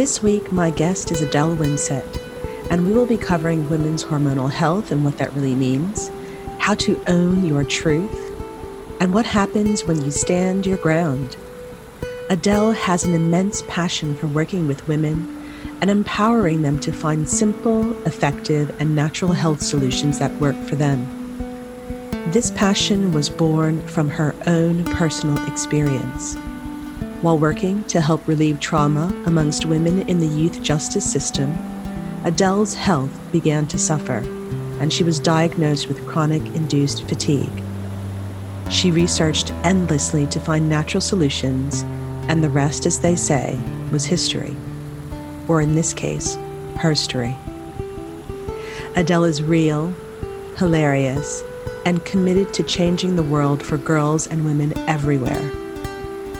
This week, my guest is Adele Wimsett, and we will be covering women's hormonal health and what that really means, how to own your truth, and what happens when you stand your ground. Adele has an immense passion for working with women and empowering them to find simple, effective, and natural health solutions that work for them. This passion was born from her own personal experience. While working to help relieve trauma amongst women in the youth justice system, Adele's health began to suffer, and she was diagnosed with chronic induced fatigue. She researched endlessly to find natural solutions, and the rest, as they say, was history or in this case, her story. Adele is real, hilarious, and committed to changing the world for girls and women everywhere.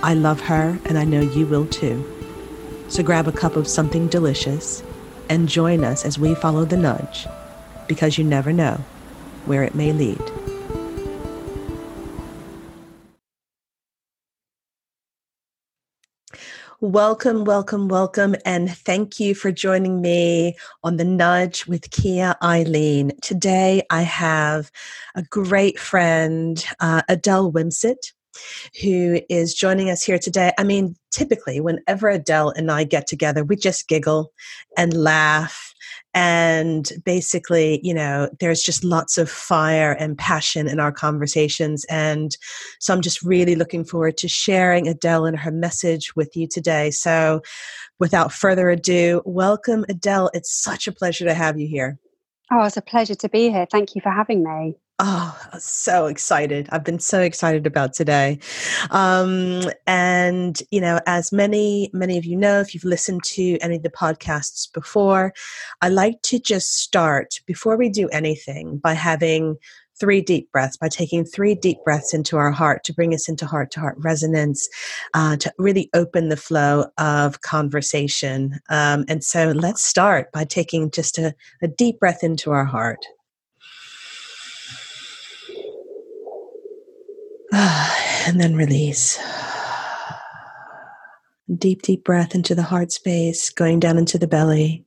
I love her, and I know you will too. So grab a cup of something delicious and join us as we follow the nudge, because you never know where it may lead. Welcome, welcome, welcome, and thank you for joining me on the Nudge with Kia Eileen. Today I have a great friend, uh, Adele Wimsett, who is joining us here today. I mean, typically, whenever Adele and I get together, we just giggle and laugh. And basically you know there's just lots of fire and passion in our conversations. And so i'm just really looking forward to sharing adele and her message with you today. So without further ado welcome adele. It's such a pleasure to have you here. Oh it's a pleasure to be here. Thank you for having me Oh, so excited. I've been so excited about today. Um, and, you know, as many, many of you know, if you've listened to any of the podcasts before, I like to just start before we do anything by having three deep breaths, by taking three deep breaths into our heart to bring us into heart to heart resonance, uh, to really open the flow of conversation. Um, and so let's start by taking just a, a deep breath into our heart. and then release. Deep, deep breath into the heart space, going down into the belly.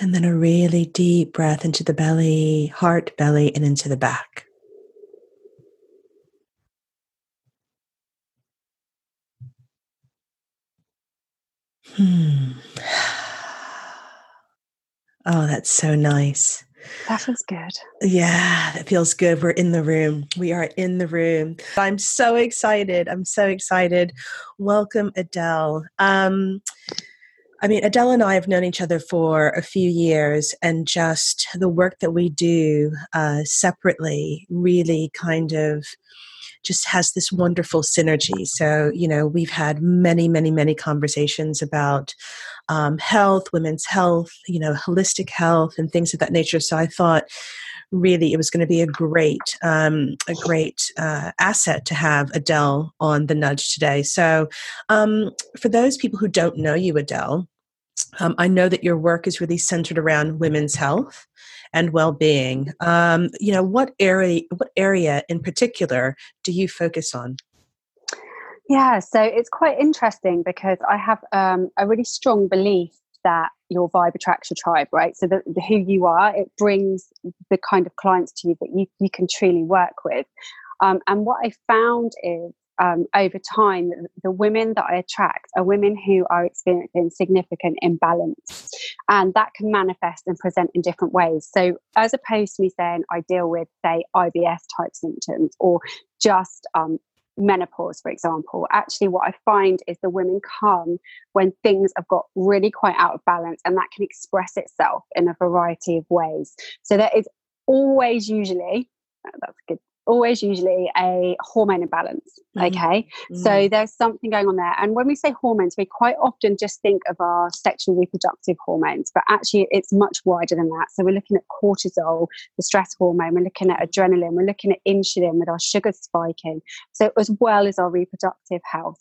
And then a really deep breath into the belly, heart, belly, and into the back. Hmm. Oh, that's so nice. That feels good. Yeah, that feels good. We're in the room. We are in the room. I'm so excited. I'm so excited. Welcome, Adele. Um, I mean, Adele and I have known each other for a few years, and just the work that we do uh, separately really kind of just has this wonderful synergy. So, you know, we've had many, many, many conversations about um, health, women's health, you know, holistic health, and things of that nature. So I thought really it was going to be a great um, a great uh, asset to have adele on the nudge today so um, for those people who don't know you adele um, i know that your work is really centered around women's health and well-being. Um, you know, what area what area in particular do you focus on? Yeah, so it's quite interesting because I have um, a really strong belief that your vibe attracts your tribe, right? So the, the, who you are, it brings the kind of clients to you that you, you can truly work with. Um, and what I found is um, over time, the women that I attract are women who are experiencing significant imbalance. And that can manifest and present in different ways. So, as opposed to me saying I deal with, say, IBS type symptoms or just um, menopause, for example, actually, what I find is the women come when things have got really quite out of balance, and that can express itself in a variety of ways. So, there is always usually that's a good always usually a hormone imbalance. Mm-hmm. Okay. Mm-hmm. So there's something going on there. And when we say hormones, we quite often just think of our sexual reproductive hormones, but actually it's much wider than that. So we're looking at cortisol, the stress hormone, we're looking at adrenaline, we're looking at insulin with our sugar spiking. So as well as our reproductive health.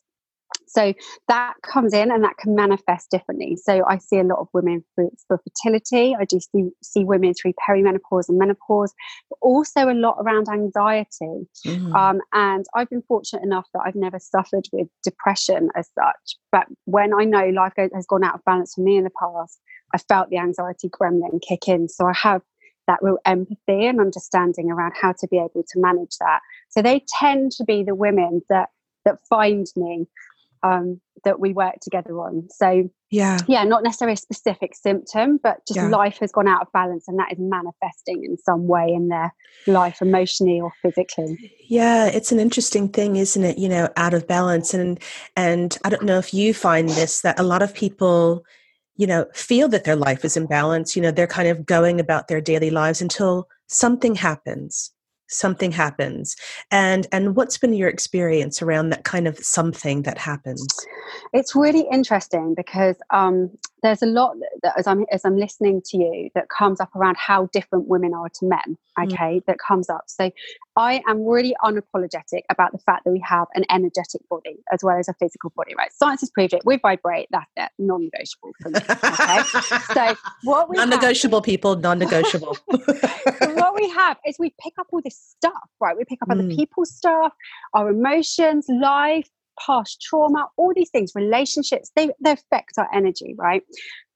So that comes in and that can manifest differently. So I see a lot of women for, for fertility. I do see, see women through perimenopause and menopause, but also a lot around anxiety. Mm. Um, and I've been fortunate enough that I've never suffered with depression as such. But when I know life has gone out of balance for me in the past, I felt the anxiety gremlin kick in. So I have that real empathy and understanding around how to be able to manage that. So they tend to be the women that that find me um, that we work together on. So yeah, yeah, not necessarily a specific symptom, but just yeah. life has gone out of balance, and that is manifesting in some way in their life, emotionally or physically. Yeah, it's an interesting thing, isn't it? You know, out of balance, and and I don't know if you find this that a lot of people you know feel that their life is in balance you know they're kind of going about their daily lives until something happens something happens and and what's been your experience around that kind of something that happens? It's really interesting because um, there's a lot that as I'm as I'm listening to you that comes up around how different women are to men. Mm. Okay, mm. that comes up. So I am really unapologetic about the fact that we have an energetic body as well as a physical body. Right? Science has proved it. We vibrate. That's it. Non-negotiable for me. Okay. so what we non-negotiable have, people, non-negotiable. so what we have is we pick up all this stuff. Right? We pick up mm. other people's stuff, our emotions, life, past trauma, all these things, relationships, they, they affect our energy, right?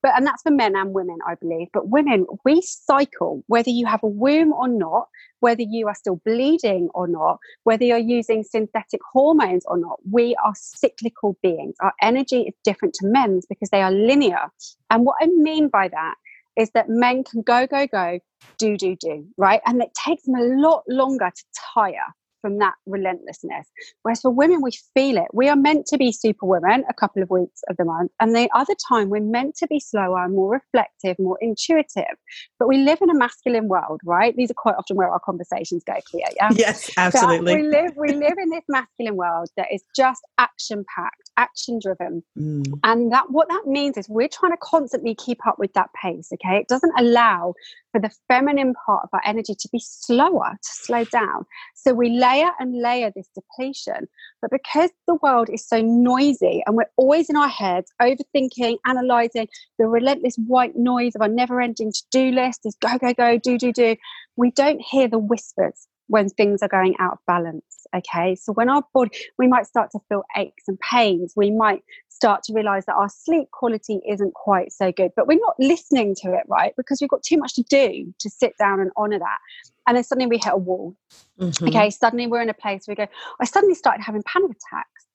But and that's for men and women, I believe. But women, we cycle, whether you have a womb or not, whether you are still bleeding or not, whether you're using synthetic hormones or not, we are cyclical beings. Our energy is different to men's because they are linear. And what I mean by that is that men can go, go, go, do, do, do, right? And it takes them a lot longer to tire from that relentlessness. Whereas for women, we feel it. We are meant to be superwomen a couple of weeks of the month, and the other time we're meant to be slower, more reflective, more intuitive. But we live in a masculine world, right? These are quite often where our conversations go clear. Yeah. Yes, absolutely. So we live we live in this masculine world that is just action packed, action driven, mm. and that what that means is we're trying to constantly keep up with that pace. Okay, it doesn't allow for the feminine part of our energy to be slower, to slow down. So we layer and layer this depletion. But because the world is so noisy and we're always in our heads, overthinking, analyzing the relentless white noise of our never ending to do list is go, go, go, do, do, do, we don't hear the whispers when things are going out of balance. Okay, so when our body, we might start to feel aches and pains, we might start to realize that our sleep quality isn't quite so good, but we're not listening to it, right? Because we've got too much to do to sit down and honor that. And then suddenly we hit a wall. Mm-hmm. Okay, suddenly we're in a place where we go, I suddenly started having panic attacks,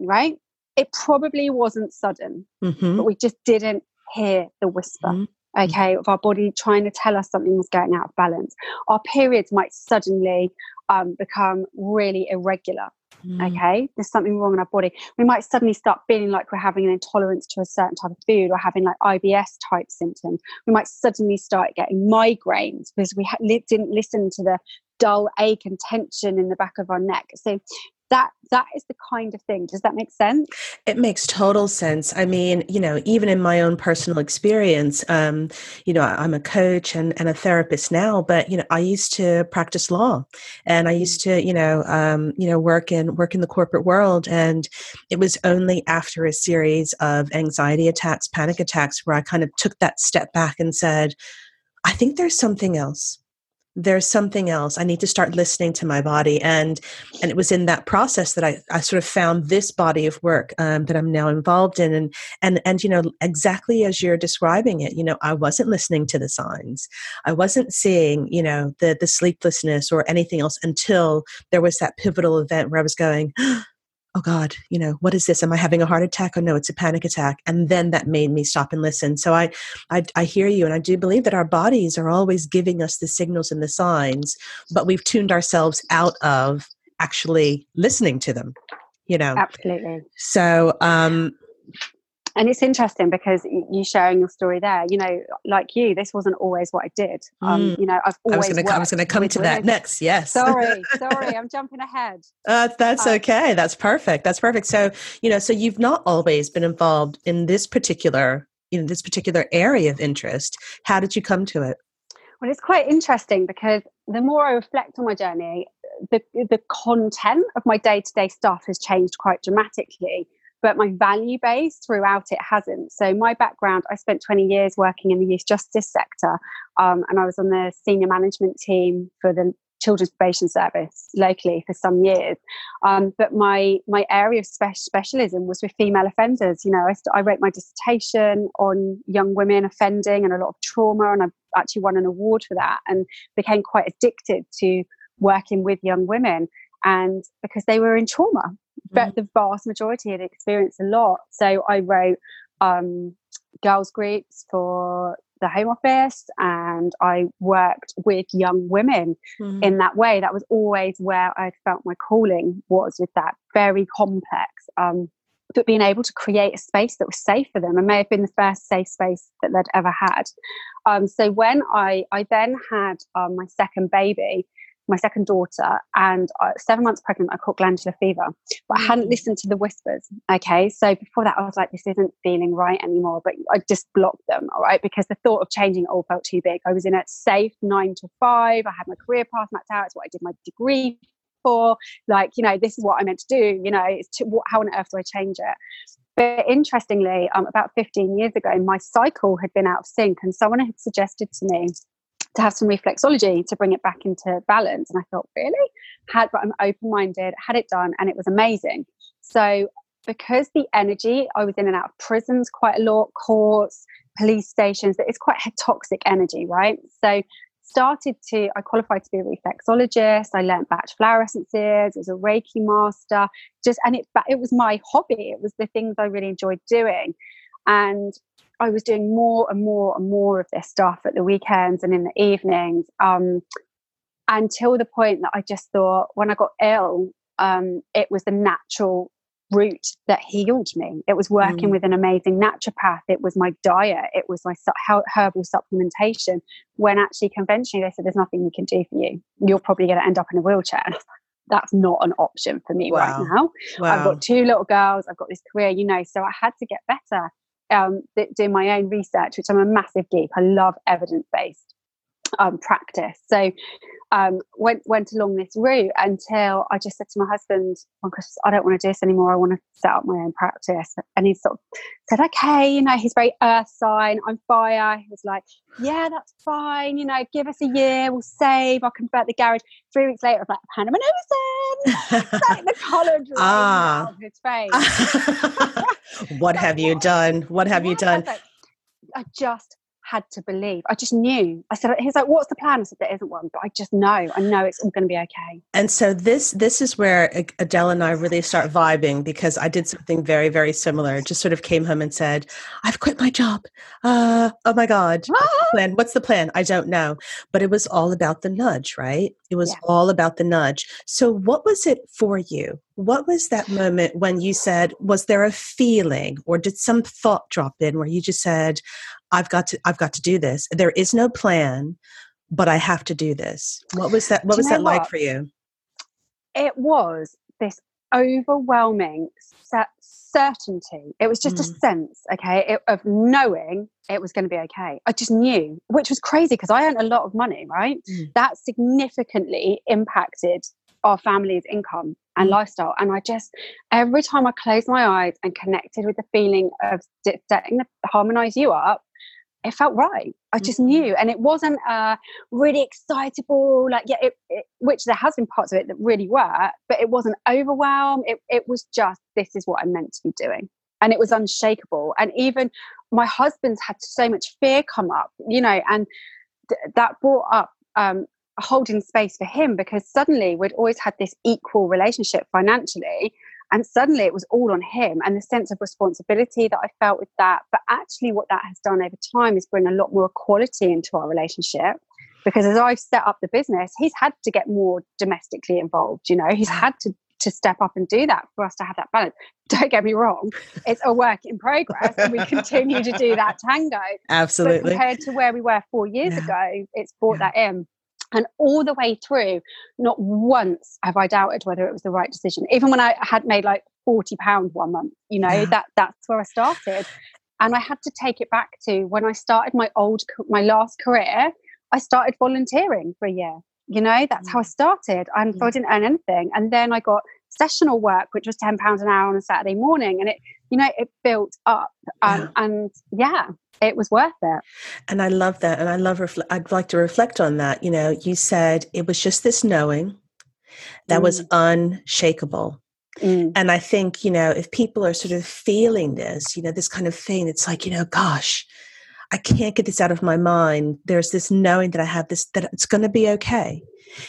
right? It probably wasn't sudden, mm-hmm. but we just didn't hear the whisper. Mm-hmm okay, of our body trying to tell us something was going out of balance. Our periods might suddenly um, become really irregular. Mm. Okay, there's something wrong in our body. We might suddenly start feeling like we're having an intolerance to a certain type of food or having like IBS type symptoms. We might suddenly start getting migraines because we ha- didn't listen to the dull ache and tension in the back of our neck. So that that is the kind of thing. Does that make sense? It makes total sense. I mean you know even in my own personal experience um, you know i'm a coach and, and a therapist now but you know i used to practice law and i used to you know um, you know work in work in the corporate world. And it was only after a series of anxiety attacks panic attacks where i kind of took that step back and said i think there's something else there's something else. I need to start listening to my body. And and it was in that process that i, I sort of found this body of work um, that i'm now involved in. And and and you know exactly as you're describing it you know i wasn't listening to the signs. I wasn't seeing you know the the sleeplessness or anything else until there was that pivotal event where i was going oh God, you know, what is this? Am I having a heart attack? Oh no, it's a panic attack. And then that made me stop and listen. So I, I, I hear you, and I do believe that our bodies are always giving us the signals and the signs, but we've tuned ourselves out of actually listening to them. You know, absolutely. So, um, and it's interesting because you sharing your story there you know like you this wasn't always what i did. Um, mm. you know i've always i was going to come to that next yes. Sorry sorry i'm jumping ahead. Uh, that's um, okay that's perfect that's perfect. So you know so you've not always been involved in this particular in this particular area of interest. How did you come to it? Well it's quite interesting because the more i reflect on my journey the the content of my day-to-day stuff has changed quite dramatically but my value base throughout it hasn't. So my background, I spent 20 years working in the youth justice sector, um, and I was on the senior management team for the children's probation service locally for some years. Um, but my my area of spe- specialism was with female offenders. You know, I, st- I wrote my dissertation on young women offending and a lot of trauma, and I actually won an award for that, and became quite addicted to working with young women. And because they were in trauma, mm-hmm. the vast majority had experienced a lot. So I wrote um, girls groups for the Home Office and I worked with young women mm-hmm. in that way. That was always where I felt my calling was with that very complex. Um, but being able to create a space that was safe for them and may have been the first safe space that they'd ever had. Um, so when I I then had um, my second baby, my second daughter, and uh, seven months pregnant, I caught glandular fever. But I hadn't mm. listened to the whispers. Okay, so before that, I was like, this isn't feeling right anymore. But I just blocked them, all right, because the thought of changing it all felt too big. I was in a safe nine to five. I had my career path mapped out. It's what I did my degree for. Like, you know, this is what I meant to do. You know, it's to, what, how on earth do I change it? But interestingly, um, about 15 years ago, my cycle had been out of sync, and someone had suggested to me to have some reflexology to bring it back into balance. And I thought, really? Had but I'm open minded, had it done, and it was amazing. So because the energy, I was in and out of prisons quite a lot, courts, police stations, it's quite toxic energy, right? So started to I qualified to be a reflexologist. I learned Bach flower essences, as a Reiki master, just and it it was my hobby. It was the things I really enjoyed doing. And I was doing more and more and more of this stuff at the weekends and in the evenings um, until the point that I just thought when I got ill, um, it was the natural route that healed me. It was working mm. with an amazing naturopath. It was my diet. It was my su- herbal supplementation. When actually conventionally they said, "There's nothing we can do for you. You're probably going to end up in a wheelchair." That's not an option for me wow. right now. Wow. I've got two little girls. I've got this career, you know. So I had to get better um, doing my own research, which I'm a massive geek. I love evidence based um, practice. So um, went went along this route until I just said to my husband, because I don't want to do this anymore. I want to set up my own practice. And he sort of said, okay, you know, he's very earth sign. I'm fire. He was like, yeah, that's fine. You know, give us a year. We'll save. I'll convert the garage. Three weeks later, I'm like, Hannah Manooson, take the collar ah. of his face. what have you done? What have yeah, you done? I just had to believe. I just knew. I said, he's like, what's the plan? I said, there isn't one, but I just know. I know it's all going to be okay. And so this this is where Adele and I really start vibing because I did something very, very similar. Just sort of came home and said, I've quit my job. Uh, oh my God. What's the plan? What's the plan? I don't know. But it was all about the nudge, right? It was yeah. all about the nudge. So what was it for you? What was that moment when you said, was there a feeling or did some thought drop in where you just said, I've got to I've got to do this. There is no plan, but I have to do this. What was that what was that like for you? It was this overwhelming certainty. It was just mm. a sense, okay, it, of knowing it was going to be okay. I just knew, which was crazy because I earned a lot of money, right? Mm. That significantly impacted our family's income and mm. lifestyle. And I just, every time I closed my eyes and connected with the feeling of setting the harmonize you up, it felt right. I just mm-hmm. knew, and it wasn't uh, really excitable. Like, yeah, it, it, which there has been parts of it that really were, but it wasn't overwhelmed. It, it was just this is what I'm meant to be doing, and it was unshakable. And even my husband's had so much fear come up, you know, and th- that brought up um, holding space for him because suddenly we'd always had this equal relationship financially and suddenly it was all on him and the sense of responsibility that I felt with that. But actually, what that has done over time is bring a lot more equality into our relationship. Because as I've set up the business, he's had to get more domestically involved. You know, he's mm. had to to step up and do that for us to have that balance. Don't get me wrong, it's a work in progress and we continue to do that tango. Absolutely. But compared to where we were four years yeah. ago, it's brought yeah. that in. And all the way through, not once have I doubted whether it was the right decision. Even when I had made like forty pound one month, you know, yeah. that that's where I started. And I had to take it back to when I started my old, my last career. I started volunteering for a year. You know, that's how I mm. started. And so I mm. didn't earn anything. And then I got sessional work, which was £10 an hour on a Saturday morning. And it, you know, it built up. Um, yeah. And yeah, it was worth it. And I love that. And I love, refle- I'd like to reflect on that. You know, you said it was just this knowing that mm. was unshakable. Mm. And I think, you know, if people are sort of feeling this, you know, this kind of thing, it's like, you know, gosh, I can't get this out of my mind. There's this knowing that I have this, that it's going to be okay.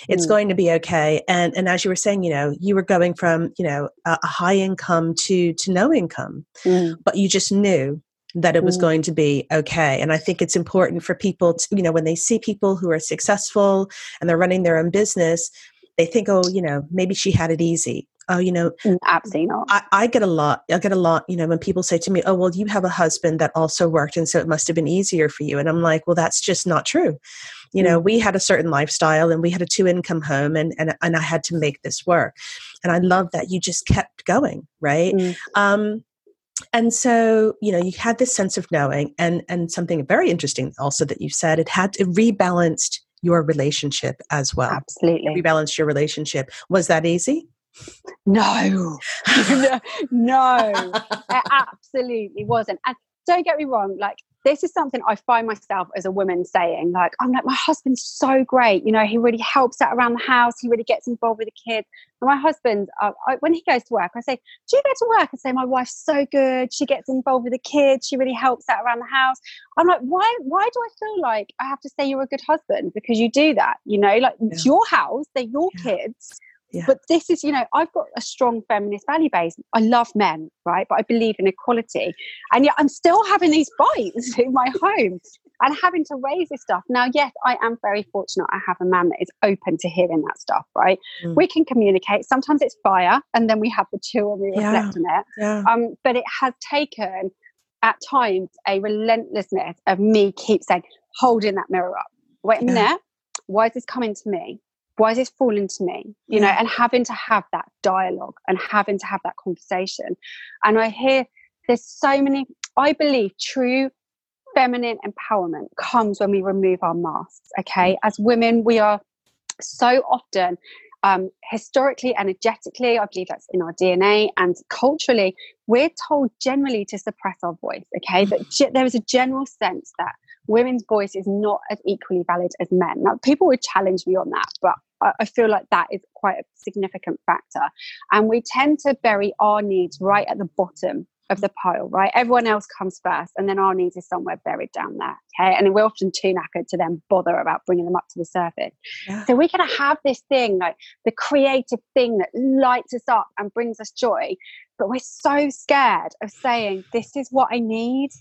It's mm. going to be okay. And and as you were saying, you know, you were going from, you know, a, a high income to to no income, mm. but you just knew that it was mm. going to be okay. And I think it's important for people to, you know, when they see people who are successful and they're running their own business, they think, oh, you know, maybe she had it easy. Oh, you know, mm, absolutely not. I, I, get a lot. I get a lot, you know, when people say to me, oh, well, you have a husband that also worked. And so it must have been easier for you. And I'm like, well, that's just not true. You know, mm. we had a certain lifestyle and we had a two income home and, and, and I had to make this work. And I love that you just kept going, right? Mm. Um, and so you know you had this sense of knowing and and something very interesting also that you said it had it rebalanced your relationship as well absolutely rebalanced your relationship was that easy no no, no it absolutely wasn't and don't get me wrong like this is something I find myself as a woman saying, like, I'm like, my husband's so great. You know, he really helps out around the house. He really gets involved with the kids. And my husband, uh, I, when he goes to work, I say, Do you go to work? and say, My wife's so good. She gets involved with the kids. She really helps out around the house. I'm like, Why, why do I feel like I have to say you're a good husband? Because you do that, you know, like yeah. it's your house, they're your yeah. kids yeah. But this is, you know, I've got a strong feminist value base. I love men, right? But I believe in equality. And yet I'm still having these fights in my home and having to raise this stuff. Now, yes, I am very fortunate. I have a man that is open to hearing that stuff, right? Mm. We can communicate. Sometimes it's fire, and then we have the two and we reflect on it. Yeah. Um, but it has taken at times a relentlessness of me keep saying, holding that mirror up. Wait a minute. Why is this coming to me? Why is this falling to me you know and having to have that dialogue and having to have that conversation and i hear there's so many i believe true feminine empowerment comes when we remove our masks okay mm. as women we are so often um, historically, energetically, I believe that's in our DNA, and culturally, we're told generally to suppress our voice. Okay, but mm. ge- there is a general sense that women's voice is not as equally valid as men. Now, people would challenge me on that, but I feel like that is quite a significant factor. And we tend to bury our needs right at the bottom of the pile, right? Everyone else comes first, and then our needs is somewhere buried down there. Okay. And we're often too knackered to then bother about bringing them up to the surface. Yeah. So we can have this thing, like the creative thing that lights us up and brings us joy. But we're so scared of saying, This is what I need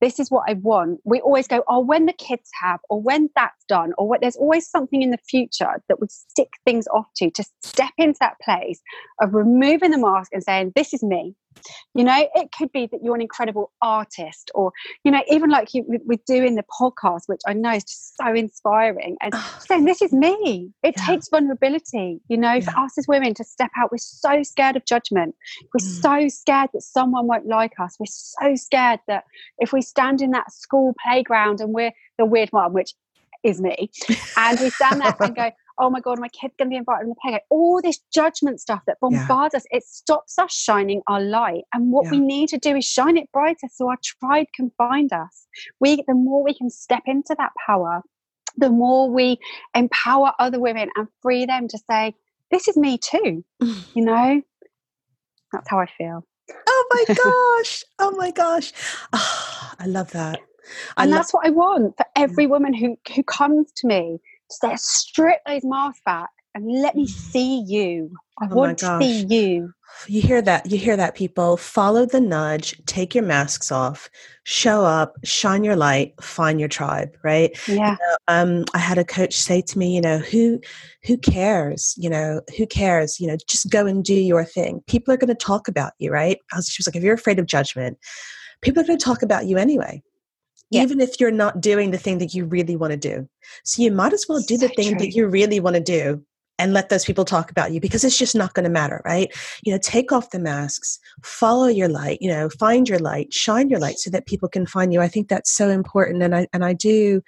this is what I want. We always go, oh, when the kids have, or when that's done, or what, there's always something in the future that would stick things off to, to step into that place of removing the mask and saying, this is me. You know, it could be that you're an incredible artist, or, you know, even like you, we're doing the podcast, which I know is just so inspiring, and saying, This is me. It yeah. takes vulnerability, you know, yeah. for us as women to step out. We're so scared of judgment. We're mm. so scared that someone won't like us. We're so scared that if we stand in that school playground and we're the weird one, which is me, and we stand there and go, oh my God, my kid's going to be invited on the playground. All this judgment stuff that bombards yeah. us, it stops us shining our light. And what yeah. we need to do is shine it brighter so our tribe can find us. We, the more we can step into that power, the more we empower other women and free them to say, this is me too. you know, that's how I feel. Oh my gosh. Oh my gosh. Oh, I love that. I and lo- that's what I want for every woman who who comes to me strip those masks back and let me see you. I oh want to see you. You hear that? You hear that, people? Follow the nudge, take your masks off, show up, shine your light, find your tribe, right? Yeah. You know, um, I had a coach say to me, you know, who who cares? You know, who cares? You know, just go and do your thing. People are going to talk about you, right? Was, she was like, if you're afraid of judgment, people are going to talk about you anyway yeah. even if you're not doing the thing that you really want to do. So you might as well do so the thing true. that you really want to do and let those people talk about you because it's just not going to matter, right? You know, take off the masks, follow your light, you know, find your light, shine your light so that people can find you. I think that's so important and I and I do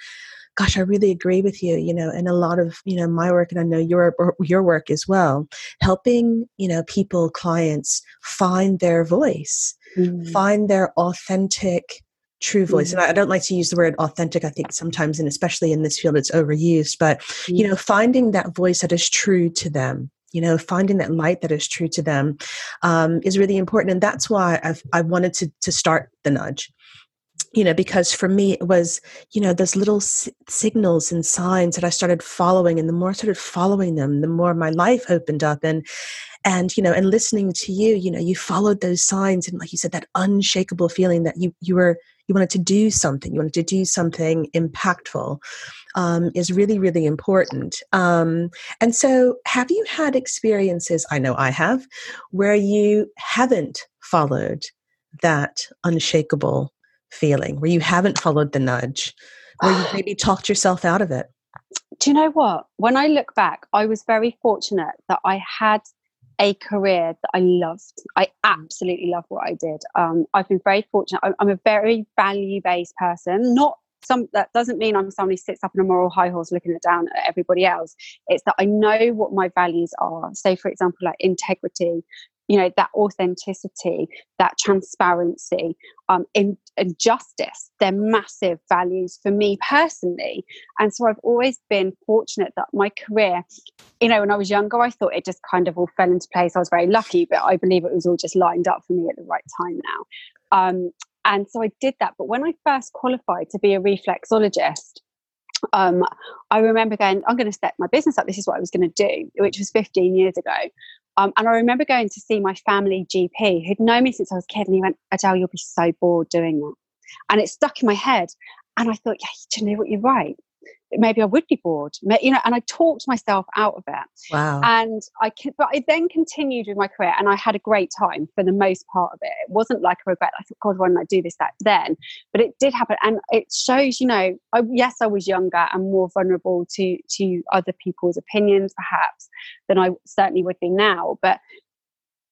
gosh, I really agree with you, you know, and a lot of, you know, my work and I know your your work as well, helping, you know, people, clients find their voice, mm. find their authentic true voice. And I, don't like to use the word authentic i think sometimes and especially in this field it's overused but you know finding that voice that is true to them you know finding that light that is true to them um, is really important. And that's why I've, i wanted to, to start the nudge you know because for me it was you know those little s- signals and signs that i started following and the more i started following them the more my life opened up. And and you know and listening to you you know you followed those signs and like you said that unshakable feeling that you you were you wanted to do something you wanted to do something impactful um, is really really important um, and so have you had experiences i know i have where you haven't followed that unshakable feeling where you haven't followed the nudge, where you maybe talked yourself out of it? Do you know what? When I look back, I was very fortunate that I had a career that I loved. I absolutely love what I did. Um, I've been very fortunate. I'm, I'm a very value based person, not some that doesn't mean I'm somebody who sits up in a moral high horse looking down at everybody else. It's that I know what my values are. So, for example, like integrity, you know that authenticity that transparency um in, in justice they're massive values for me personally and so i've always been fortunate that my career you know when i was younger i thought it just kind of all fell into place i was very lucky but i believe it was all just lined up for me at the right time now um and so i did that but when i first qualified to be a reflexologist um, I remember going, I'm going to set my business up. This is what I was going to do, which was 15 years ago. Um, and I remember going to see my family GP who'd known me since I was a kid, and he went, Adele, you'll be so bored doing that. And it stuck in my head. And I thought, yeah, you know what, you're right maybe I would be bored, you know, and I talked myself out of it. Wow. And I, but I then continued with my career and I had a great time for the most part of it. It wasn't like a regret. I thought, God, why didn't I do this back then? But it did happen. And it shows, you know, I, yes, I was younger and more vulnerable to, to other people's opinions perhaps than I certainly would be now. But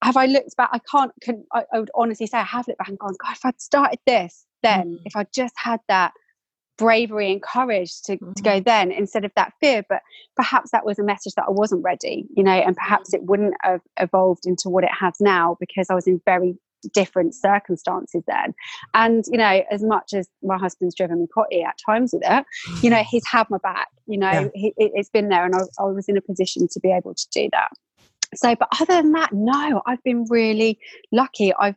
have I looked back? I can't, can, I, I would honestly say I have looked back and gone, God, if I'd started this then, mm. if I just had that bravery and courage to, mm-hmm. to go mm-hmm. then instead of that fear but perhaps that was a message that i wasn't ready you know and perhaps it wouldn't have evolved into what it has now because i was in very different circumstances then and you know as much as my husband's driven me potty at times with it you know he's had my back you know yeah. he, it's been there and I, I was in a position to be able to do that so but other than that no i've been really lucky i've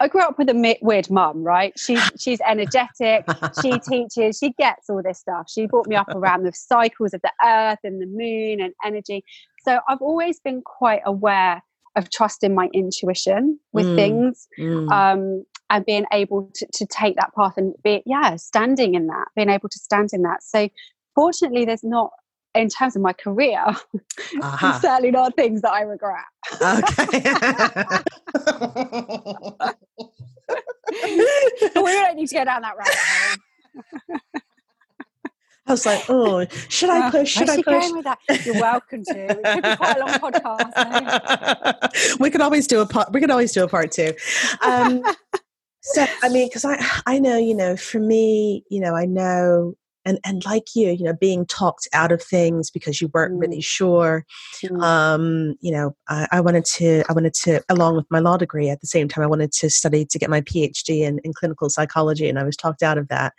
I grew up with a weird mum, right? She's she's energetic. she teaches. She gets all this stuff. She brought me up around the cycles of the earth and the moon and energy. So I've always been quite aware of trusting my intuition with mm, things, mm. Um, and being able to, to take that path and be yeah, standing in that, being able to stand in that. So fortunately, there's not in terms of my career, uh-huh. certainly not things that I regret. Okay. we don't need to go down that hole. I was like, oh, should I uh, push? Should I push? with that? You're welcome to. It could be quite a long podcast. we could always do a part. We could always do a part two. Um, so, I mean, because I, I know, you know, for me, you know, I know and and like you you know being talked out of things because you weren't mm. really sure mm. um you know I, I, wanted to i wanted to along with my law degree at the same time i wanted to study to get my phd in, in clinical psychology and i was talked out of that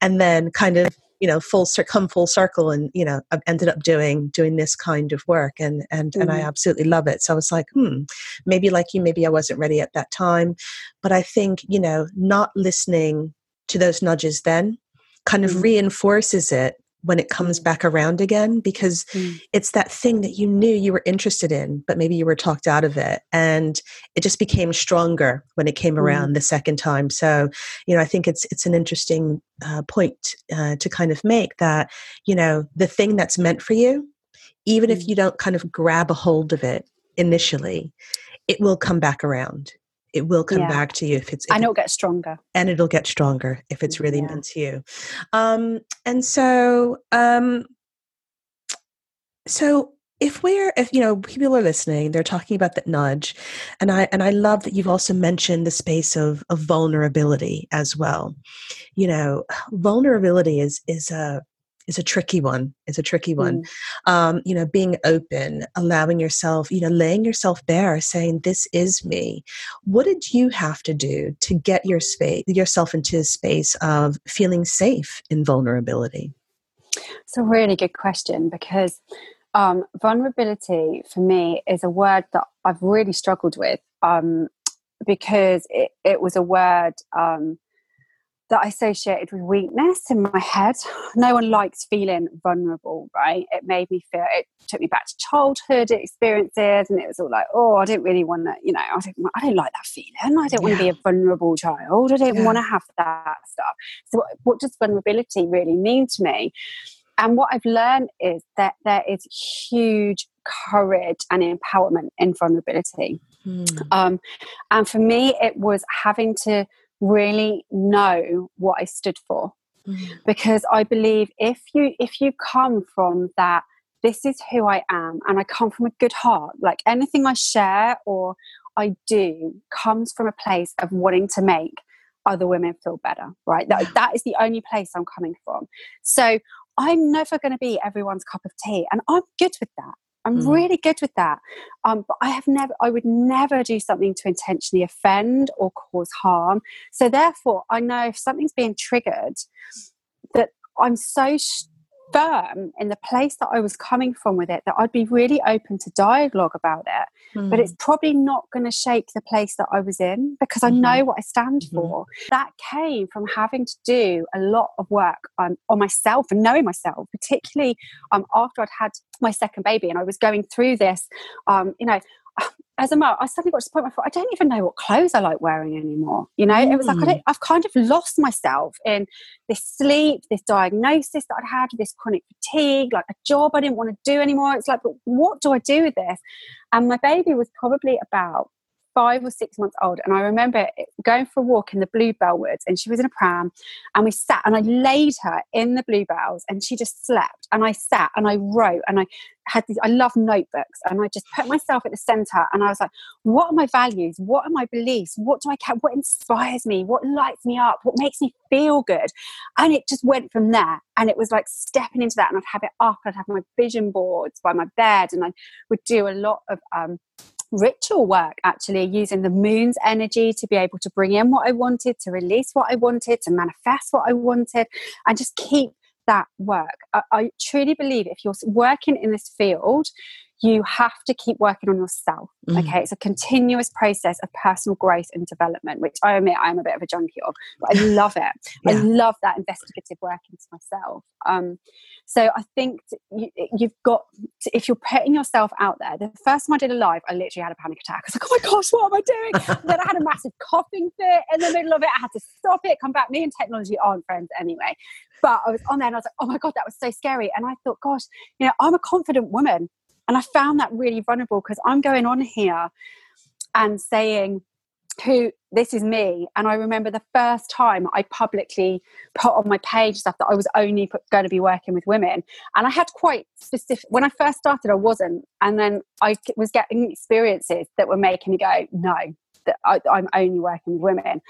and then kind of you know full come full circle and you know i've ended up doing doing this kind of work and and mm. and i mm. absolutely love it so i was like hmm maybe like you maybe i wasn't ready at that time but i think you know not listening to those nudges then kind of mm. reinforces it when it comes mm. back around again because mm. it's that thing that you knew you were interested in but maybe you were talked out of it and it just became stronger when it came around mm. the second time so you know i think it's it's an interesting uh, point uh, to kind of make that you know the thing that's meant for you even if mm. you don't kind of grab a hold of it initially it will come back around it will come yeah. back to you if it's if and it'll get stronger and it'll get stronger if it's really yeah. meant to you um and so um so if we're if you know people are listening they're talking about that nudge and i and i love that you've also mentioned the space of of vulnerability as well you know vulnerability is is a is a tricky one is a tricky one. Mm. um, you know being open allowing yourself you know laying yourself bare saying this is me. What did you have to do to get your space yourself into a space of feeling safe in vulnerability? It's a really good question because um, vulnerability for me is a word that i've really struggled with um, because it, it was a word um, that I associated with weakness in my head. No one likes feeling vulnerable, right? It made me feel, it took me back to childhood experiences, and it was all like, oh, I didn't really want to, you know, I didn't, I didn't like that feeling. I didn't yeah. want to be a vulnerable child. I didn't yeah. want to have that stuff. So, what, what does vulnerability really mean to me? And what I've learned is that there is huge courage and empowerment in vulnerability. Mm. Um, and for me, it was having to really know what I stood for. Mm. Because I believe if you if you come from that this is who I am and I come from a good heart, like anything I share or I do comes from a place of wanting to make other women feel better, right? That, that is the only place I'm coming from. So I'm never going to be everyone's cup of tea, and I'm good with that. I'm mm. really good with that. Um, but I have never, I would never do something to intentionally offend or cause harm. So therefore, I know if something's being triggered, that I'm so firm in the place that I was coming from with it that I'd be really open to dialogue about it. Mm. But it's hmm. probably not going to shake the place that I was in because I mm-hmm. know what I stand mm-hmm. for. That came from having to do a lot of work um, on myself and knowing myself, particularly um, after I'd had my second baby and I was going through this. Um, you know, as a mom, I suddenly got to the point where I, I don't even know what clothes I like wearing anymore. You know, mm. it was like I mm. have kind of lost myself in this sleep, this diagnosis that I'd had, this chronic fatigue, like a job I didn't want to do anymore. It's like, but what do I do with this? And my baby was probably about five or six months old. And I remember going for a walk in the Bluebell Woods, and she was in a pram, and we sat, and I laid her in the bluebells, and she just slept. And I sat and I wrote, and I had these, I love notebooks, and I just put myself at the center, and I was like, what are my values? What are my beliefs? What do I care? What inspires me? What lights me up? What makes me feel good? And it just went from there. And it was like stepping into that, and I'd have it up, I'd have my vision boards by my bed, and I would do a lot of um, ritual work actually using the moon's energy to be able to bring in what I wanted, to release what I wanted, to manifest what I wanted, and just keep that work. I, I truly believe if you're working in this field, you have to keep working on yourself. Mm. Okay, it's a continuous process of personal growth and development, which I admit I'm a bit of a junkie of, but I love it. yeah. I love that investigative work into myself. Um, so I think you, have got, to, if you're putting yourself out there, the first time I did a live, I literally had a panic attack. I was like, oh my gosh, what am I doing? then I had a massive coughing fit in the middle of it. I had to stop it, come back. Me and technology aren't friends anyway. But I was on there and I was like, oh my God, that was so scary. And I thought, gosh, you know, I'm a confident woman. And I found that really vulnerable because I'm going on here and saying, who this is me. And i remember the first time i publicly put on my page stuff that i was only going to be working with women. And i had quite specific when i first started i wasn't. And then i was getting experiences that were making me go no that I, am only working with women.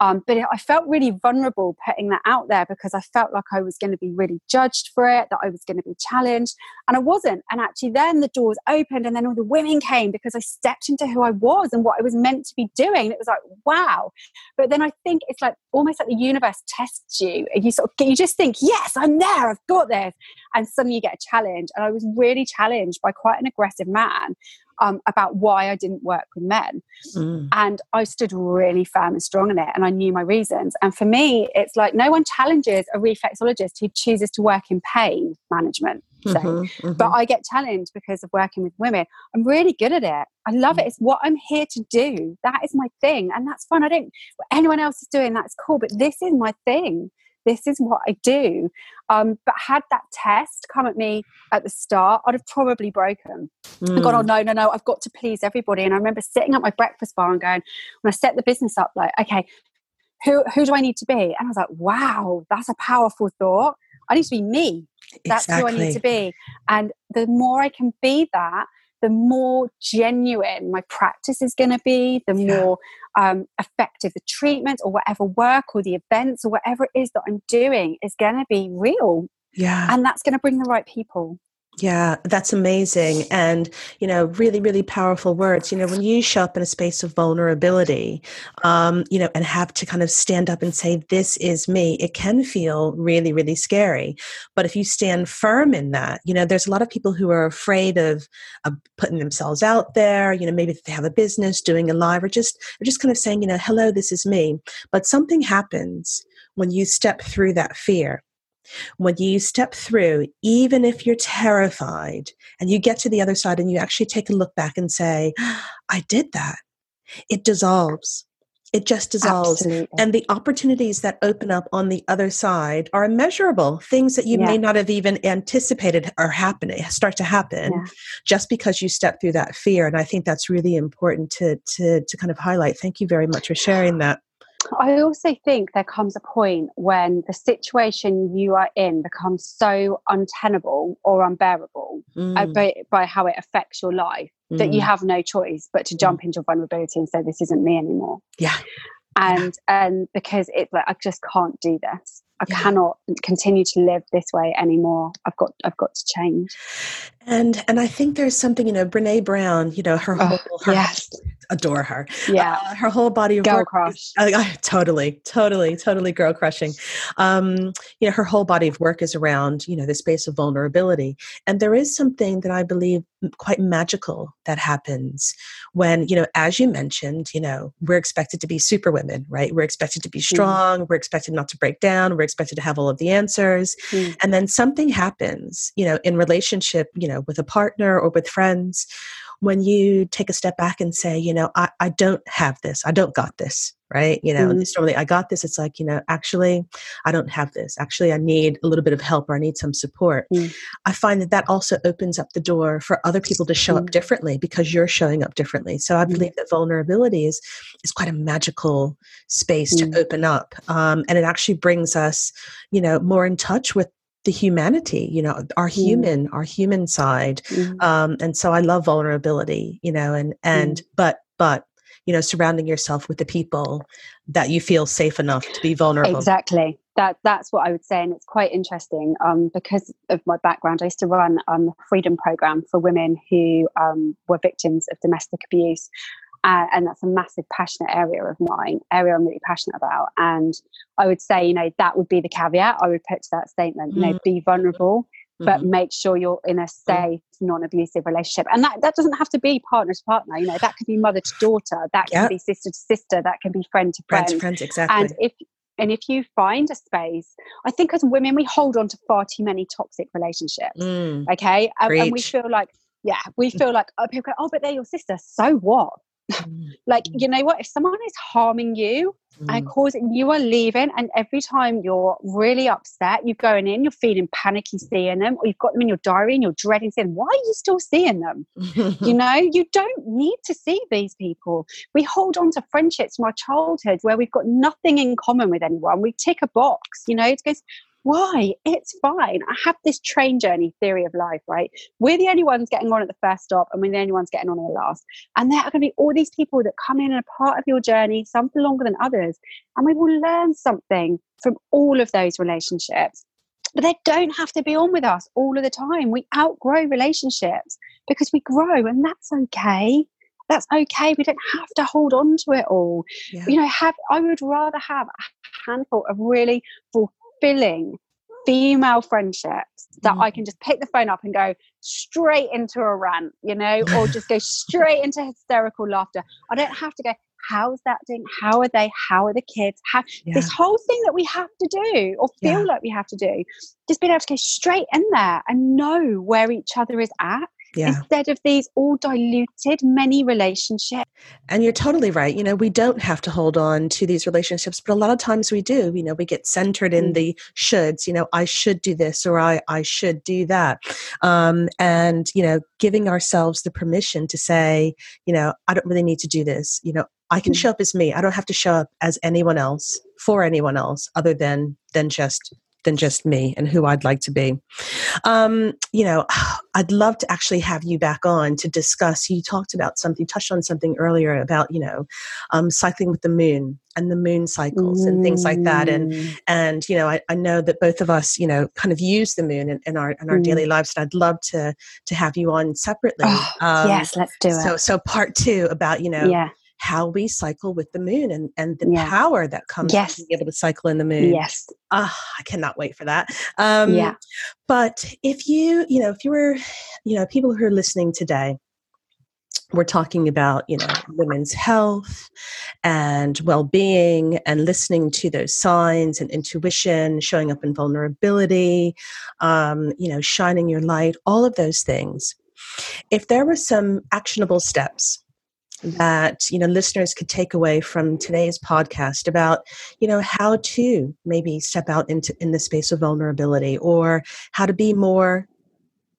Um, but I felt really vulnerable putting that out there because I felt like I was going to be really judged for it, that I was going to be challenged, and I wasn't. And actually, then the doors opened, and then all the women came because I stepped into who I was and what I was meant to be doing. It was like, wow. But then I think it's like almost like the universe tests you, and you sort of you just think, yes, I'm there, I've got this, and suddenly you get a challenge. And I was really challenged by quite an aggressive man um, about why I didn't work with men. Mm. And I stood really firm and strong in it, and I knew my reasons. And for me, it's like no one challenges a reflexologist who chooses to work in pain management. So, mm-hmm, mm-hmm. But I get challenged because of working with women. I'm really good at it. I love it. It's what I'm here to do. That is my thing. And that's fun. I don't, anyone else is doing, that's cool. But this is my thing this is what I do. Um, but had that test come at me at the start, I'd have probably broken. Mm. Gone, oh no, no, no, I've got to please everybody. And I remember sitting at my breakfast bar and going, when I set the business up, like, okay, who who do I need to be? And I was like, wow, that's a powerful thought. I need to be me. That's exactly. who I need to be. And the more I can be that, the more genuine my practice is going to be, the yeah. more um, effective the treatment or whatever work or the events or whatever it is that I'm doing is going to be real. Yeah. And that's going to bring the right people. Yeah, that's amazing. And, you know, really, really powerful words. You know, when you show up in a space of vulnerability, um, you know, and have to kind of stand up and say, this is me, it can feel really, really scary. But if you stand firm in that, you know, there's a lot of people who are afraid of, of putting themselves out there, you know, maybe they have a business doing a live or just, or just kind of saying, you know, hello, this is me. But something happens when you step through that fear when you step through, even if you're terrified, and you get to the other side and you actually take a look back and say, I did that, it dissolves. It just dissolves. Absolutely. And the opportunities that open up on the other side are immeasurable. Things that you yeah. may not have even anticipated are happening, start to happen yeah. just because you step through that fear. And I think that's really important to, to, to kind of highlight. Thank you very much for sharing that. I also think there comes a point when the situation you are in becomes so untenable or unbearable uh, mm. by, by, how it affects your life mm. that you mm. have no choice but to jump mm. into vulnerability and say, This isn't me anymore. Yeah. And yeah. and because it's like I just can't do this. I yeah. cannot continue to live this way anymore. I've got I've got to change. And and I think there's something, you know, Brene Brown, you know, her whole her yes adore her. Yeah, uh, her whole body of girl work. crush. Uh, totally, totally, totally girl crushing. Um, you know, her whole body of work is around you know the space of vulnerability, and there is something that I believe quite magical that happens when you know, as you mentioned, you know, we're expected to be super women, right? We're expected to be mm-hmm. strong. Mm. We're expected not to break down. We're expected to have all of the answers, mm. and then something happens, you know, in relationship, you know, with a partner or with friends when you take a step back and say, you know, I, I don't have this, I don't got this, right? You know, mm-hmm. it's normally I got this. It's like, you know, actually, I don't have this. Actually, I need a little bit of help or I need some support. Mm-hmm. I find that that also opens up the door for other people to show mm-hmm. up differently because you're showing up differently. So I mm. believe that vulnerability is is quite a magical space to mm. open up, um, and it actually brings us, you know, more in touch with the humanity you know our mm. human our human side mm. um, and so i love vulnerability you know and and mm. but but you know surrounding yourself with the people that you feel safe enough to be vulnerable exactly that that's what i would say and it's quite interesting um, because of my background i used to run um, a freedom program for women who um, were victims of domestic abuse uh, and that's a massive passionate area of mine area i'm really passionate about and i would say you know that would be the caveat i would put to that statement you know mm. be vulnerable but mm-hmm. make sure you're in a mm. safe non-abusive relationship and that, that doesn't have to be partner to partner you know that could be mother to daughter that yep. can be sister to sister that can be friend to friend, friend to friends exactly and if and if you find a space i think as women we hold on to far too many toxic relationships mm. okay and, and, we feel like yeah we feel like oh, people go oh but they're your sister so what like, mm. you know what? If someone is harming you mm. and causing you are leaving, and every time you're really upset, you're going in, you're feeling panicky seeing them, or you've got them in your diary and you're dreading seeing them, why are you still seeing them? you know, you don't need to see these people. We hold on to friendships from our childhood where we've got nothing in common with anyone. We tick a box, you know, it goes, why? It's fine. I have this train journey theory of life, right? We're the only ones getting on at the first stop and we're the only ones getting on at the last. And there are going to be all these people that come in and are part of your journey, some for longer than others. And we will learn something from all of those relationships. But they don't have to be on with us all of the time. We outgrow relationships because we grow, and that's okay that's okay. We don't have to hold on to it all. Yeah. You know, have I would rather have a handful of really fulfilling female friendships that mm. I can just pick the phone up and go straight into a rant, you know, or just go straight into hysterical laughter. I don't have to go, how's that doing? How are they? How are the kids? How yeah. this whole thing that we have to do or feel yeah. like we have to do, just being able to go straight in there and know where each other is at yeah. instead of these all diluted many relationships. And you're totally right. You know, we don't have to hold on to these relationships, but a lot of times we do. You know, we get centered in mm. the shoulds, you know, I should do this or I, I should do that. Um, and, you know, giving ourselves the permission to say, you know, I don't really need to do this. You know, I can mm. show up as me. I don't have to show up as anyone else for anyone else other than than just than just me and who I'd like to be. Um, you know, I'd love to actually have you back on to discuss. You talked about something, touched on something earlier about, you know, um, cycling with the moon and the moon cycles mm. and things like that. And, mm. and, you know, I, I, know that both of us, you know, kind of use the moon in, in our, in our mm. daily lives. And I'd love to, to have you on separately. Oh, um, yes, let's do it. So, so part two about, you know, yeah how we cycle with the moon and, and the yeah. power that comes yes. being able to cycle in the moon. Yes. Ah, I cannot wait for that. Um, yeah. But if you, you know, if you were, you know, people who are listening today, we're talking about, you know, women's health and well-being and listening to those signs and intuition, showing up in vulnerability, um, you know, shining your light, all of those things. If there were some actionable steps that you know listeners could take away from today's podcast about you know how to maybe step out into in the space of vulnerability or how to be more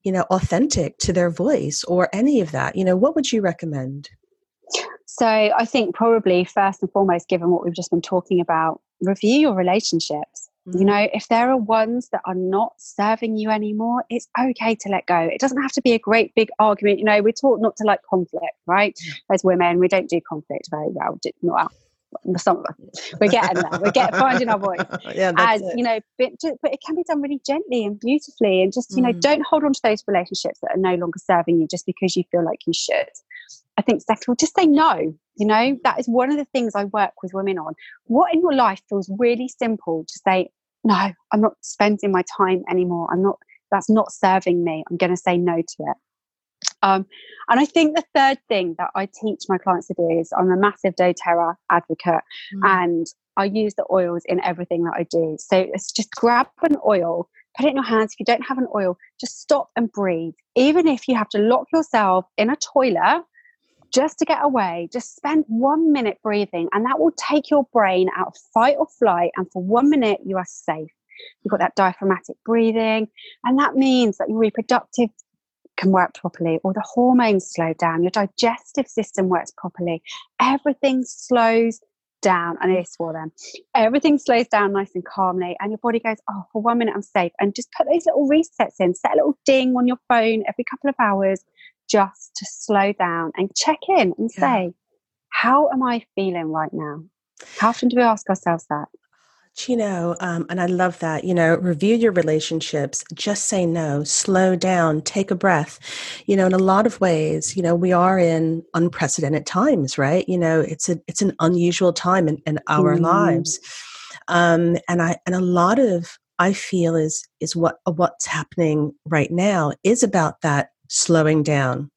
you know authentic to their voice or any of that. You know what would you recommend? So i think probably first and foremost given what we've just been talking about review your relationships Mm-hmm. You know, if there are ones that are not serving you anymore, it's okay to let go. It doesn't have to be a great big argument. You know, we're taught not to like conflict, right? As women, we don't do conflict very well. Not some of us. We're getting there. We're getting finding our voice. yeah, As it. you know, but, but it can be done really gently and beautifully. And just you know, mm. don't hold on to those relationships that are no longer serving you just because you feel like you should. I think second, just say no. You know, that is one of the things I work with women on. What in your life feels really simple to say, no, I'm not spending my time anymore. I'm not, that's not serving me. I'm going to say no to it. Um, and I think the third thing that I teach my clients to do is I'm a massive doTERRA advocate mm. and I use the oils in everything that I do. So it's just grab an oil, put it in your hands. If you don't have an oil, just stop and breathe. Even if you have to lock yourself in a toilet just to get away, just spend one minute breathing, and that will take your brain out of fight or flight. And for one minute, you are safe. You've got that diaphragmatic breathing, and that means that your reproductive can work properly, or the hormones slow down, your digestive system works properly. Everything slows down, and it's for them. Everything slows down nice and calmly, and your body goes, Oh, for one minute, I'm safe. And just put those little resets in, set a little ding on your phone every couple of hours just to slow down and check in and yeah. say, how am I feeling right now? How often do we ask ourselves that? You know, um, and I love that. You know, review your relationships, just say no, slow down, take a breath. You know, in a lot of ways, you know, we are in unprecedented times, right? You know, it's a it's an unusual time in, in our mm. lives. Um, and I and a lot of I feel is is what what's happening right now is about that slowing down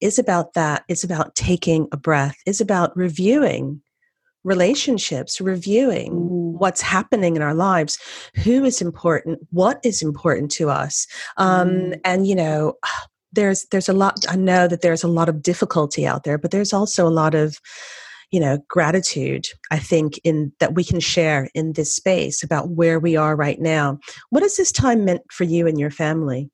is about that it's about taking a breath is about reviewing relationships reviewing mm. what's happening in our lives who is important what is important to us um, mm. and you know there's there's a lot i know that there's a lot of difficulty out there but there's also a lot of you know gratitude i think in that we can share in this space about where we are right now what has this time meant for you and your family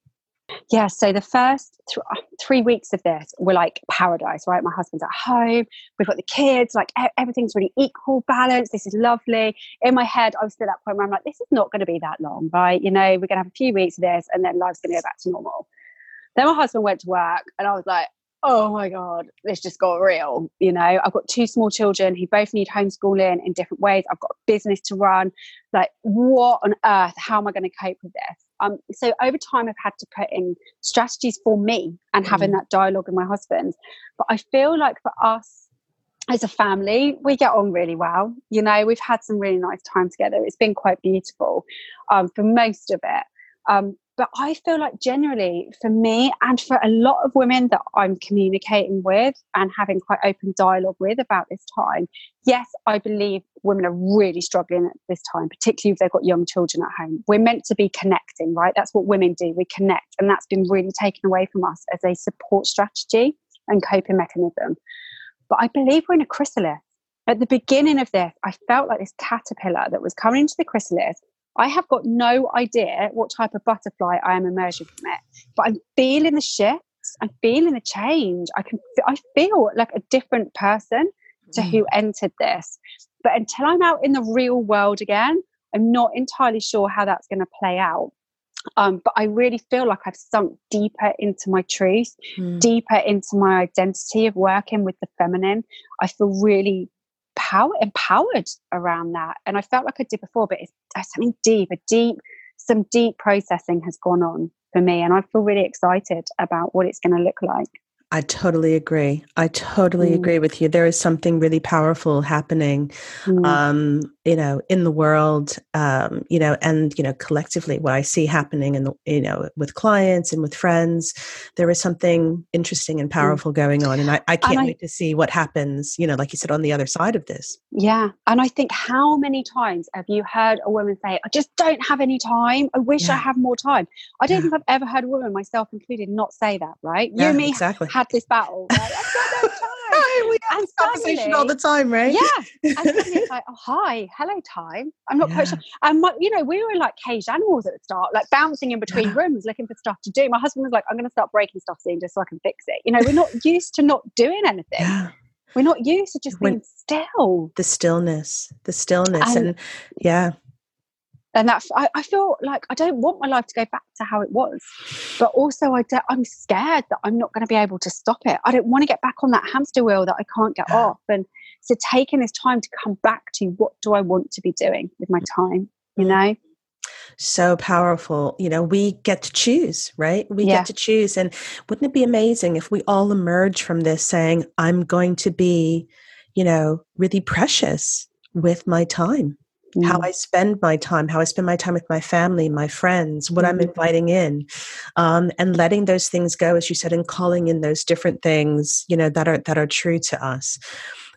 yeah, so the first th- uh, three weeks of this were like paradise, right? My husband's at home, we've got the kids, like e- everything's really equal, balanced. This is lovely. In my head, I was still at that point where I'm like, this is not going to be that long, right? You know, we're going to have a few weeks of this and then life's going to go back to normal. Then my husband went to work and I was like, oh my God, this just got real. You know, I've got two small children who both need homeschooling in different ways. I've got a business to run. Like, what on earth? How am I going to cope with this? Um, so over time, I've had to put in strategies for me and having mm. that dialogue with my husband. But I feel like for us as a family, we get on really well. You know, we've had some really nice time together. It's been quite beautiful um, for most of it. Um, but I feel like generally for me and for a lot of women that I'm communicating with and having quite open dialogue with about this time, yes, I believe women are really struggling at this time, particularly if they've got young children at home. We're meant to be connecting, right? That's what women do. We connect. And that's been really taken away from us as a support strategy and coping mechanism. But I believe we're in a chrysalis. At the beginning of this, I felt like this caterpillar that was coming into the chrysalis I have got no idea what type of butterfly I am emerging from it, but I'm feeling the shifts. I'm feeling the change. I can. I feel like a different person to mm. who entered this. But until I'm out in the real world again, I'm not entirely sure how that's going to play out. Um, but I really feel like I've sunk deeper into my truth, mm. deeper into my identity of working with the feminine. I feel really power empowered around that, and I felt like I did before, but it's, something deep, a deep, some deep processing has gone on for me, and I feel really excited about what it's going to look like. I totally agree. I totally mm. agree with you. There is something really powerful happening, mm. um, you know, in the world, um, you know, and you know, collectively, what I see happening in the, you know, with clients and with friends, there is something interesting and mm. powerful going on, and I, I can't and I, wait to see what happens. You know, like you said, on the other side of this. Yeah, and I think how many times have you heard a woman say, "I just don't have any time. I wish yeah. I had more time." I don't yeah. think I've ever heard a woman, myself included, not say that. Right? Yeah, you and me exactly had this battle. Right? I've got no time. we have and this conversation all the time, right? Yeah. And suddenly it's like, oh, hi, hello, time. I'm not yeah. quite sure. And, my, you know, we were like caged animals at the start, like bouncing in between rooms looking for stuff to do. My husband was like, I'm going to start breaking stuff soon just so I can fix it. You know, we're not used to not doing anything. Yeah. We're not used to just being still. The stillness, the stillness. and, and yeah and that I, I, feel like I don't want my life to go back to how it was, but also I I'm scared that I'm not going to be able to stop it. I don't want to get back on that hamster wheel that I can't get off. And so taking this time to come back to what do I want to be doing with my time, you mm. know? So powerful. You know, we get to choose, right? We yeah. get to choose. And wouldn't it be amazing if we all emerge from this saying, I'm going to be, you know, really precious with my time? Mm. how I spend my time, how I spend my time with my family, my friends, what mm. I'm inviting in, um, and letting those things go, as you said, and calling in those different things, you know, that are that are true to us.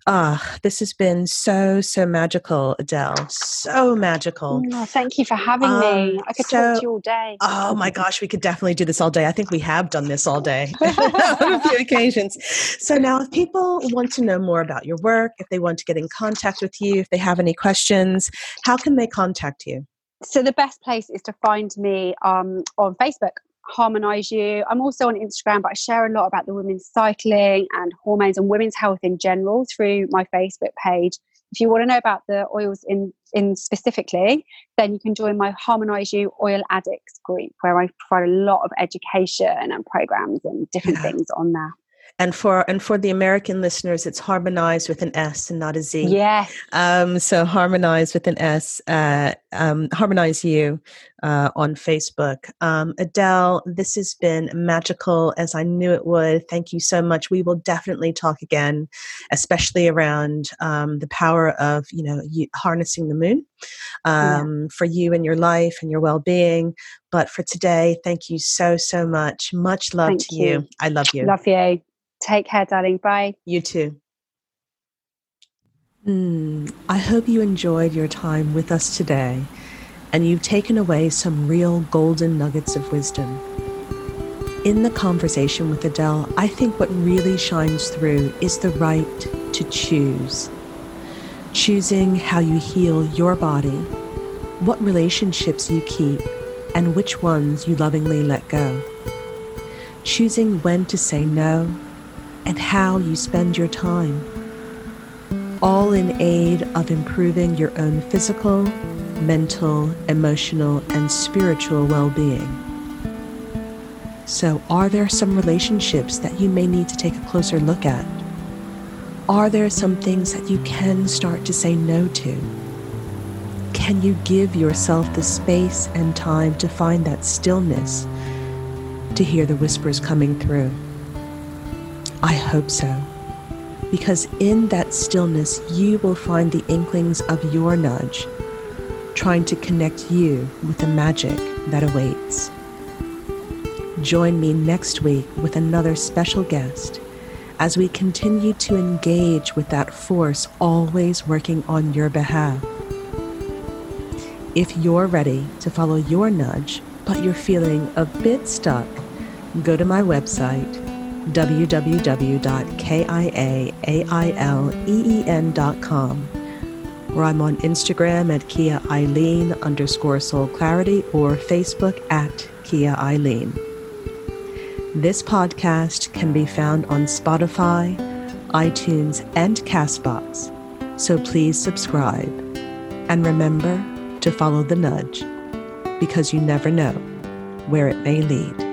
Ah, this has been so so magical, Adele. So magical. Oh, thank you for having um, me. I could so, talk to you all day. Oh my gosh, we could definitely do this all day. I think we have done this all day on a few occasions. So now, if people want to know more about your work, if they want to get in contact with you, if they have any questions, how can they contact you? So the best place is to find me um, on Facebook harmonise you. I'm also on Instagram, but I share a lot about the women's cycling and hormones and women's health in general through my Facebook page. If you want to know about the oils in, in specifically, then you can join my Harmonise You Oil Addicts group, where I provide a lot of education and programs and different yeah. things on that and for and for the American listeners, it's harmonized with an S and not a Z. Yeah. Um, so harmonized with an S. Uh, um, harmonise you uh, on Facebook. Um, Adele, this has been magical as I knew it would. Thank you so much. We will definitely talk again, especially around um, the power of you know you, harnessing the moon um, yeah. for you and your life and your well being. But for today, thank you so so much. Much love thank to you. you. I love you. Love you. Take care, darling. Bye. You too. Mm, I hope you enjoyed your time with us today and you've taken away some real golden nuggets of wisdom. In the conversation with Adele, I think what really shines through is the right to choose. Choosing how you heal your body, what relationships you keep, and which ones you lovingly let go. Choosing when to say no and how you spend your time, all in aid of improving your own physical, mental, emotional, and spiritual well being. So, are there some relationships that you may need to take a closer look at? Are there some things that you can start to say no to? Can you give yourself the space and time to find that stillness, to hear the whispers coming through? I hope so. Because in that stillness, you will find the inklings of your nudge, trying to connect you with the magic that awaits. Join me next week with another special guest as we continue to engage with that force always working on your behalf. If you're ready to follow your nudge, but you're feeling a bit stuck, go to my website www.kiaaileen.com, where I'm on Instagram at Kia Aileen underscore Soul Clarity or Facebook at Kia Aileen. This podcast can be found on Spotify, iTunes, and Castbox, so please subscribe. And remember, to follow the nudge because you never know where it may lead.